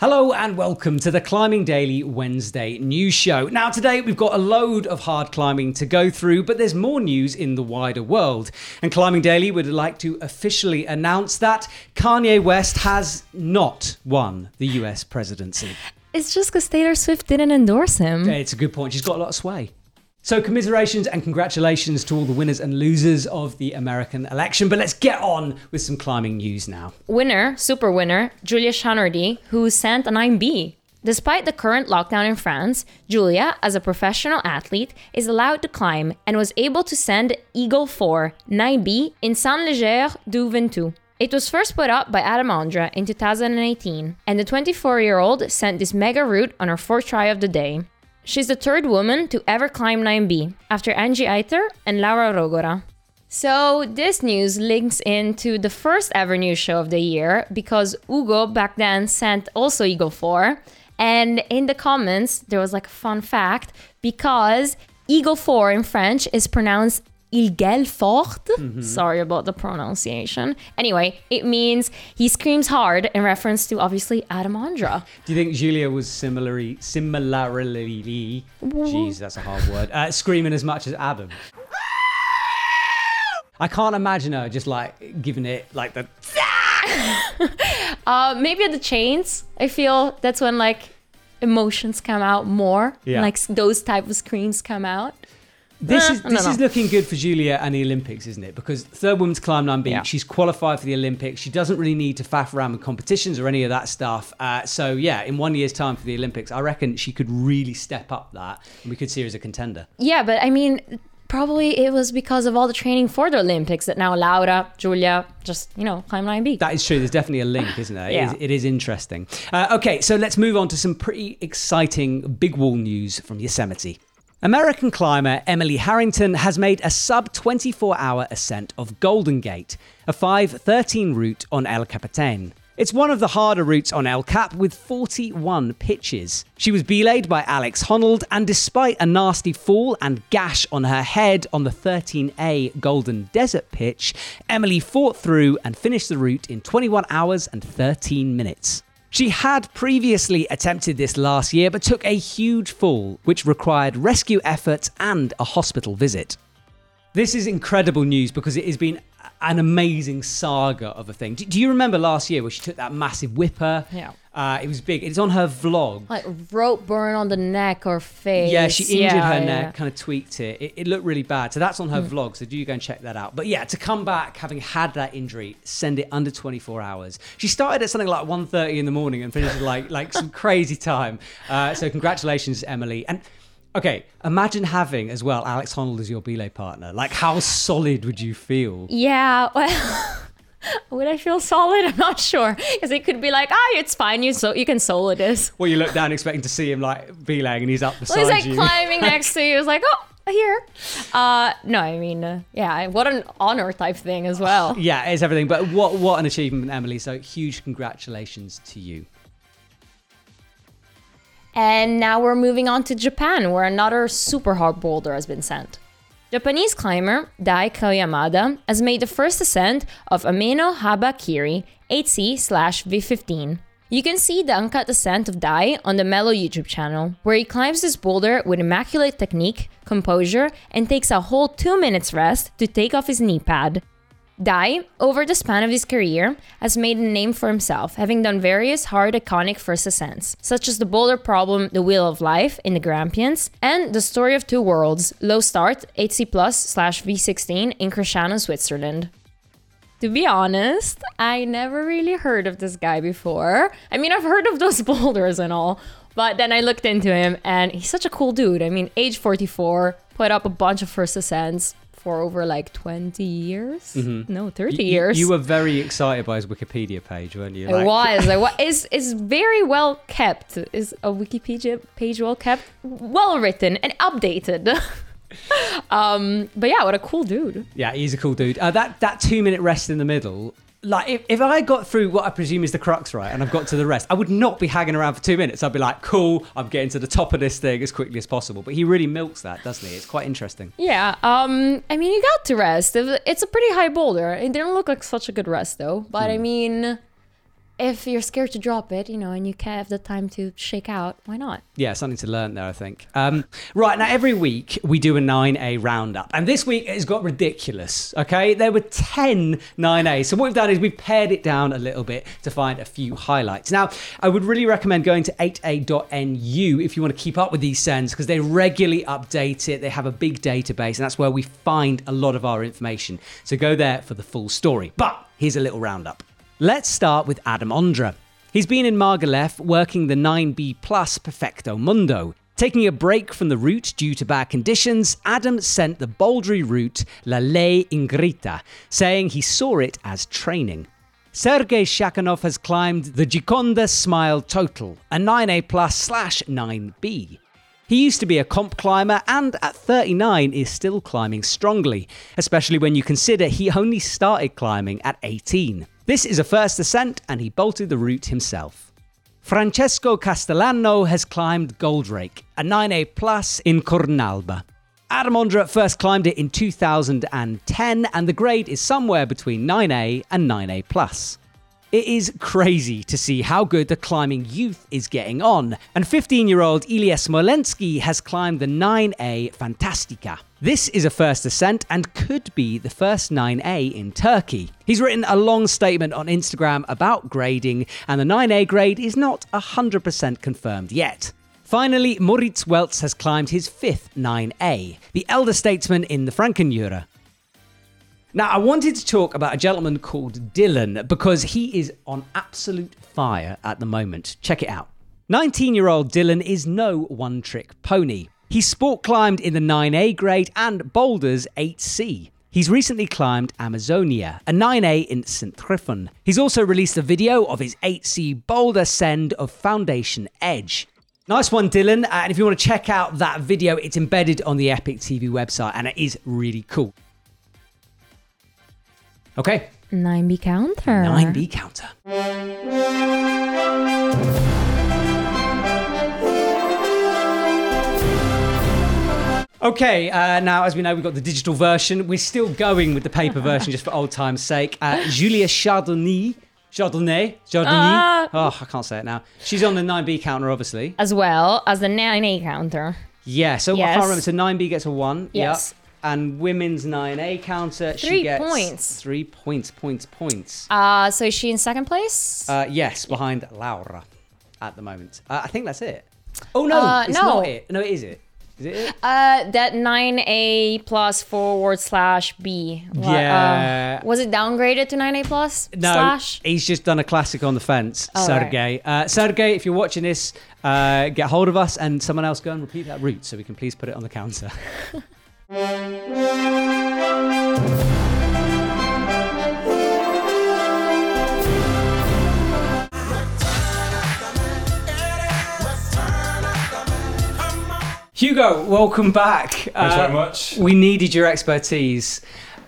Hello and welcome to the Climbing Daily Wednesday news show. Now, today we've got a load of hard climbing to go through, but there's more news in the wider world. And Climbing Daily would like to officially announce that Kanye West has not won the US presidency. It's just because Taylor Swift didn't endorse him. It's a good point. She's got a lot of sway. So, commiserations and congratulations to all the winners and losers of the American election. But let's get on with some climbing news now. Winner, super winner, Julia Chanourdie, who sent a 9B. Despite the current lockdown in France, Julia, as a professional athlete, is allowed to climb and was able to send Eagle 4 9B in Saint Leger du Ventoux. It was first put up by Adam Ondra in 2018, and the 24 year old sent this mega route on her fourth try of the day. She's the third woman to ever climb 9B, after Angie Eiter and Laura Rogora. So, this news links into the first ever news show of the year because Ugo back then sent also Eagle 4. And in the comments, there was like a fun fact because Eagle 4 in French is pronounced Il gueule fort. Sorry about the pronunciation. Anyway, it means he screams hard in reference to obviously Adam Ondra. Do you think Julia was similarly, similarly, jeez, that's a hard word, uh, screaming as much as Adam? I can't imagine her just like giving it like the. Uh, maybe at the chains, I feel that's when like emotions come out more. Yeah. Like those type of screams come out. This Eh, is this is looking good for Julia and the Olympics, isn't it? Because third woman's climb 9B, Yeah. she's qualified for the Olympics. She doesn't really need to faff around with competitions or any of that stuff. Uh, so yeah, in one year's time for the Olympics, I reckon she could really step up that, and we could see her as a contender. Yeah, but I mean, probably it was because of all the training for the Olympics that now Laura, Julia, just you know, climb 9B. That is true. There's definitely a link, isn't there? Yeah. is, it is interesting. Uh, okay, so let's move on to some pretty exciting big wall news from Yosemite. American climber Emily Harrington has made a sub 24 hour ascent of Golden Gate, a 513 route on El Capitan. It's one of the harder routes on El Cap with 41 pitches. She was belayed by Alex Honnold, and despite a nasty fall and gash on her head on the 13A Golden Desert pitch, Emily fought through and finished the route in 21 hours and 13 minutes. She had previously attempted this last year but took a huge fall, which required rescue efforts and a hospital visit. This is incredible news because it has been an amazing saga of a thing. Do, do you remember last year where she took that massive whipper? Yeah. Uh, it was big. It's on her vlog. like rope burn on the neck or face. Yeah, she injured Yeah, her yeah. Neck, kind of tweaked it. it. It looked really bad. So that's on her vlog. So do you go and check that out. But yeah, to come back having had that injury, send it under 24 hours. She started at something like 1.30 in the morning and finished like like some crazy time. Uh, so congratulations, Emily. And okay, imagine having as well Alex Honnold as your belay partner. Like how solid would you feel? Yeah, well, would I feel solid? I'm not sure because it could be like, ah, it's fine. You so you can solo this. Well, you look down expecting to see him like belaying and he's up beside Well, he's like you. climbing next to you. It's like, oh, here. Uh, no, I mean, uh, yeah, what an honor type thing as well. Yeah, it's everything. But what what an achievement, Emily. So huge congratulations to you. And now we're moving on to Japan, where another super hard boulder has been sent. Japanese climber Dai Koyamada has made the first ascent of Ameno Habakiri 8C slash V15. You can see the uncut ascent of Dai on the Mellow YouTube channel, where he climbs this boulder with immaculate technique, composure, and takes a whole two minutes rest to take off his knee pad. Dai, over the span of his career, has made a name for himself, having done various hard iconic first ascents, such as the boulder problem The Wheel of Life in the Grampians, and The Story of Two Worlds, Low Start, 8C Plus slash V16 in Cresciano, Switzerland. To be honest, I never really heard of this guy before. I mean, I've heard of those boulders and all, but then I looked into him and he's such a cool dude. I mean, age 44, put up a bunch of first ascents for over like 20 years? No, 30 You- years. You were very excited by his Wikipedia page, weren't you? It was. I wa- is is very well kept. Is a Wikipedia page well kept, well written, and updated. um, but yeah, what a cool dude. Yeah, he's a cool dude. Uh, that that two minute rest in the middle, like if, if I got through what I presume is the crux, right, and I've got to the rest, I would not be hanging around for two minutes. I'd be like, cool, I'm getting to the top of this thing as quickly as possible. But he really milks that, doesn't he? It's quite interesting. Yeah. Um. I mean, you got to rest. It's a pretty high boulder. It didn't look like such a good rest though. But I mean, if you're scared to drop it, you know, and you can't have the time to shake out, why not? Yeah, something to learn there, I think. Um, right, now every week we do a 9A roundup. And this week it's got ridiculous, okay? There were 10 9As. So what we've done is we've pared it down a little bit to find a few highlights. Now, I would really recommend going to 8a.nu if you want to keep up with these sends because they regularly update it. They have a big database, and that's where we find a lot of our information. So go there for the full story. But here's a little roundup. Let's start with Adam Ondra. He's been in Margalef working the 9B Plus Perfecto Mundo. Taking a break from the route due to bad conditions, Adam sent the bouldery route La Ley Ingrita, saying he saw it as training. Sergei Shakhanov has climbed the Gikonda Smile Total, a 9A plus slash 9B. He used to be a comp climber and at 39 is still climbing strongly, especially when you consider he only started climbing at 18. This is a first ascent and he bolted the route himself. Francesco Castellano has climbed Goldrake, a 9A plus in Cornalba. Adam Ondra first climbed it in 2010 and the grade is somewhere between 9A and 9A plus. It is crazy to see how good the climbing youth is getting on, and 15 year old Ilya Smolensky has climbed the 9A Fantastica. This is a first ascent and could be the first 9A in Turkey. He's written a long statement on Instagram about grading, and the 9A grade is not 100% confirmed yet. Finally, Moritz Weltz has climbed his fifth 9A, the elder statesman in the Frankenjura. Now, I wanted to talk about a gentleman called Dylan because he is on absolute fire at the moment. Check it out. 19 year old Dylan is no one trick pony. He sport climbed in the 9A grade and Boulders 8C. He's recently climbed Amazonia, a 9A in St. Tryphon. He's also released a video of his 8C boulder send of Foundation Edge. Nice one, Dylan. Uh, and if you want to check out that video, it's embedded on the Epic TV website and it is really cool. Okay. 9B counter. 9B counter. Okay, uh, now as we know, we've got the digital version. We're still going with the paper version just for old time's sake. Uh, Julia Chardonnay. Chardonnay? Chardonnay? Ah. oh, I can't say it now. She's on the 9B counter, obviously. As well as the 9A counter. Yeah, so I Yes. can't remember. So 9B gets a 1. Yes. And women's 9A counter, Three she gets points. three points, points, points. Uh, so is she in second place? Uh, yes, behind Laura at the moment. Uh, I think that's it. Oh no, Uh, it's no. not it. No, it is it. Is it? it? Uh, that 9A plus forward slash B. Yeah. uh, was it downgraded to 9A plus No, slash? he's just done a classic on the fence, Oh, Sergey. Uh, Sergey, if you're watching this, uh, get hold of us and someone else go and repeat that route so we can please put it on the counter. Hugo, welcome back. Thanks Uh, very much. We needed your expertise.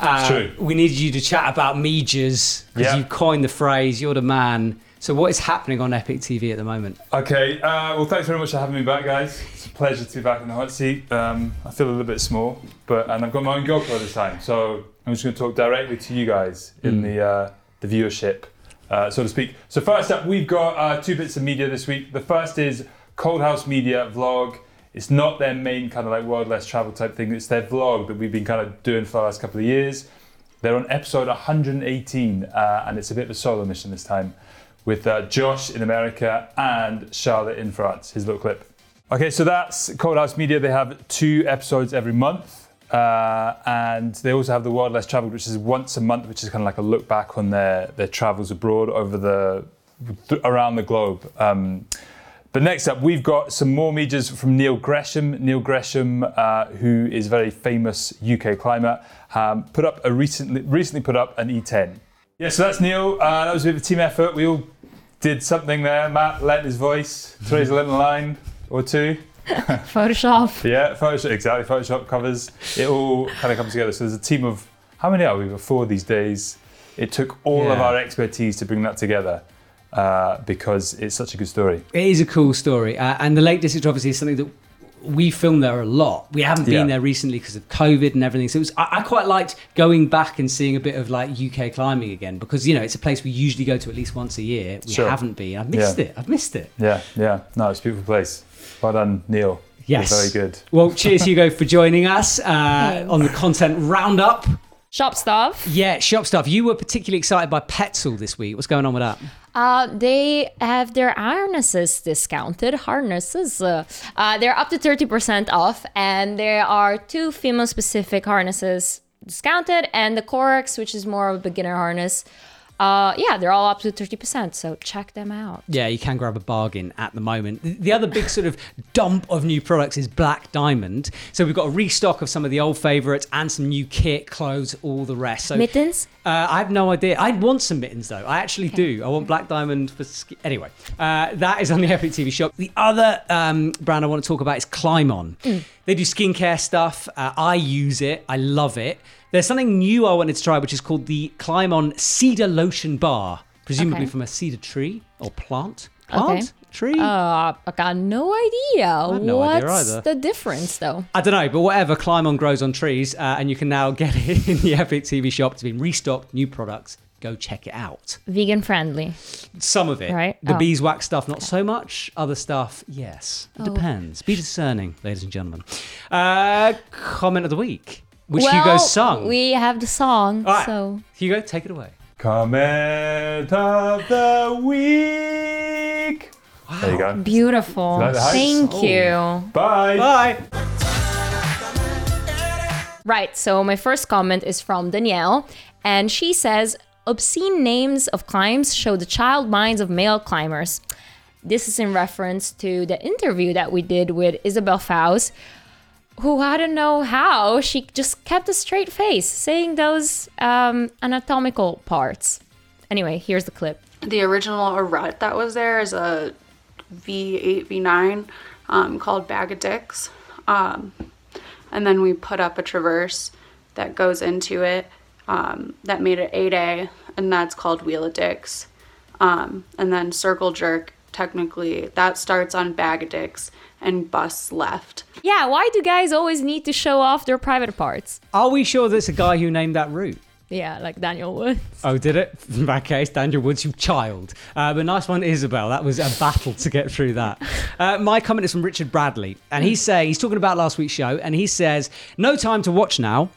Uh, true. We needed you to chat about Mejas because Yeah. you coined the phrase. You're the man. So, what is happening on Epic TV at the moment? Okay, uh, well, thanks very much for having me back, guys. Pleasure to be back in the hot seat. Um, I feel a little bit small, but and I've got my own GoPro this time, so I'm just going to talk directly to you guys in the uh, the viewership, uh, so to speak. So first up, we've got uh, two bits of media this week. The first is Cold House Media vlog. It's not their main kind of like world less travel type thing. It's their vlog that we've been kind of doing for the last couple of years. They're on episode 118, uh, and it's a bit of a solo mission this time with uh, Josh in America and Charlotte in France. His little clip. Okay, so that's Cold House Media. They have two episodes every month, uh, and they also have the World Less Traveled, which is once a month, which is kind of like a look back on their their travels abroad over the th- around the globe. Um, but next up, we've got some more medias from Neil Gresham. Neil Gresham, uh, who is a very famous UK climber, um, put up a recently recently put up an E10. Yeah, so that's Neil. Uh, that was a bit of a team effort. We all did something there. Matt lent his voice. Theresa lent a line or two. Photoshop. Yeah, Photoshop exactly. Photoshop covers. It all kind of comes together. So there's a team of how many are we? We've Four these days. It took all of our expertise to bring that together uh, because it's such a good story. It is a cool story, uh, and the Lake District obviously is something that we filmed there a lot. We haven't been Yeah. there recently because of COVID and everything. So it was, I, I quite liked going back and seeing a bit of like UK climbing again because you know it's a place we usually go to at least once a year. We Sure. haven't been. I've missed Yeah. it. I've missed it. Yeah, yeah. No, it's a beautiful place. Well done, Neil. You're Yes. very good. Well, cheers, Hugo, for joining us uh, on the content roundup. Shop stuff. Yeah, shop stuff. You were particularly excited by Petzl this week. What's going on with that? Uh, they have their harnesses discounted. Harnesses. Uh, uh, they're up to 30% off, and there are two female specific harnesses discounted, and the Corax, which is more of a beginner harness. Uh, yeah, they're all up to 30%, so check them out. Yeah, you can grab a bargain at the moment. The- The other big sort of dump of new products is Black Diamond. So we've got a restock of some of the old favourites and some new kit, clothes, all the rest. So Mittens? Uh, I have no idea. I want some mittens though. I actually do. I want Black Diamond for ski. Anyway, uh, that is on the Epic TV shop. The other um, brand I want to talk about is Climb On. They do skincare stuff. Uh, I use it. I love it. There's something new I wanted to try, which is called the Climb On Cedar Lotion Bar, presumably Okay. from a cedar tree or plant. Plant? Tree? Uh, I got no idea. have no What's idea either. the difference, though? I don't know, but whatever. Climb On grows on trees, uh, and you can now get it in the Epic TV shop. It's been restocked, new products. Go check it out. Vegan friendly. Some of it. Right. The Oh. beeswax stuff, not so much. Other stuff, yes. It Oh. depends. Be discerning, ladies and gentlemen. Uh, comment of the week, which well, Hugo sung. We have the song, All right. so Hugo, take it away. Comment of the week. There you go. beautiful. Like? Thank Oh. you. Bye. Bye. Right, so my first comment is from Danielle, and she says obscene names of climbs show the child minds of male climbers. This is in reference to the interview that we did with Isabel Faus, who I don't know how she just kept a straight face saying those um, anatomical parts. Anyway, here's the clip. the original rut that was there is a V8, V9 um, called Bag of Dicks. Um, and then we put up a traverse that goes into it um, that made it 8A, and that's called Wheel of Dicks. Um, and then Circle Jerk, technically, that starts on Bag Dicks and busts left. Yeah, why do guys always need to show off their private parts? Are we sure there's a guy who named that route? Yeah, like Daniel Woods. Oh, did it? In that case, Daniel Woods, you child. Uh, but nice one, Isabel. That was a battle to get through that. Uh, my comment is from Richard Bradley, and he's saying he's talking about last week's show, and he says, "No time to watch now."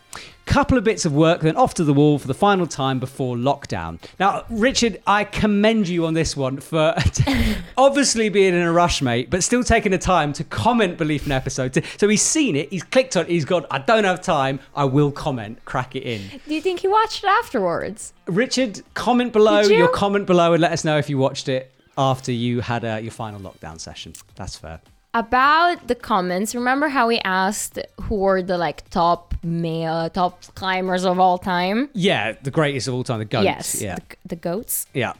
Couple of bits of work, then off to the wall for the final time before lockdown. Now, Richard, I commend you on this one for obviously being in a rush, mate, but still taking the time to comment Belief in episode. So he's seen it, he's clicked on it, he's gone, I don't have time, I will comment, crack it in. Do you think he watched it afterwards? Richard, comment below you? your comment below and let us know if you watched it after you had uh, your final lockdown session. That's fair. About the comments remember how we asked who were the like top male top climbers of all time Yeah, the greatest of all time, the goats. yes Yeah. the, the goats Yeah.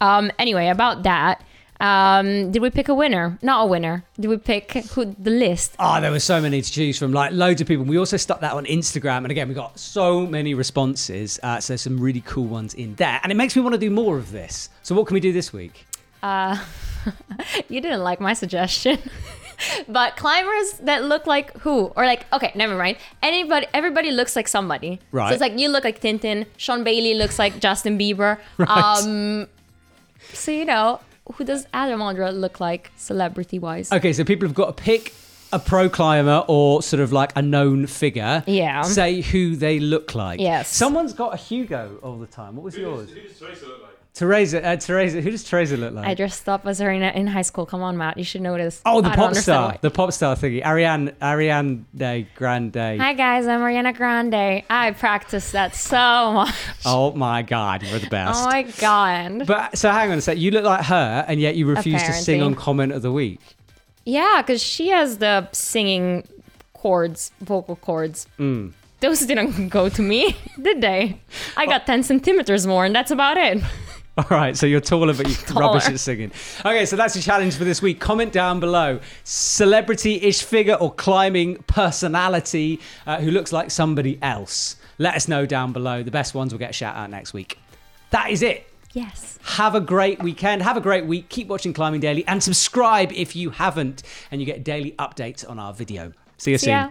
um anyway about that um did we pick a winner not a winner did we pick who the list Oh, there were so many to choose from, like loads of people. We also stuck that on Instagram, and again, we got so many responses. Uh, so some really cool ones in there, and it makes me want to do more of this. So what can we do this week? you didn't like my suggestion but climbers that look like who or like okay never mind anybody everybody looks like somebody Right. so it's like you look like tintin sean bailey looks like justin bieber um so you know who does Adam Ondra look like celebrity wise Okay, so people have got to pick a pro climber or sort of like a known figure. Yeah. Say who they look like. Yes. Someone's got a Hugo all the time. What was yours? Teresa. Uh, Teresa. Who does Teresa look like? I dressed up as her in, in high school. Come on, Matt. You should know this. Oh, the I pop star, why. the pop star thingy, Ariane, Ariane Grande. Hi guys, I'm Ariana Grande. I practiced that so much. Oh my God, you're the best. Oh my god. but so hang on a sec, you look like her, and yet you refuse to sing on comment of the week. Yeah, because she has the singing chords, vocal chords. Mm. Those didn't go to me, did they? I got 10 centimeters more, and that's about it. All right, so you're taller, but you're Taller. rubbish at singing. Okay, so that's the challenge for this week. Comment down below celebrity-ish figure or climbing personality uh, who looks like somebody else. Let us know down below. The best ones will get a shout out next week. That is it. Yes. Have a great weekend. Have a great week. Keep watching Climbing Daily and subscribe if you haven't, and you get daily updates on our video. See you See soon. ya.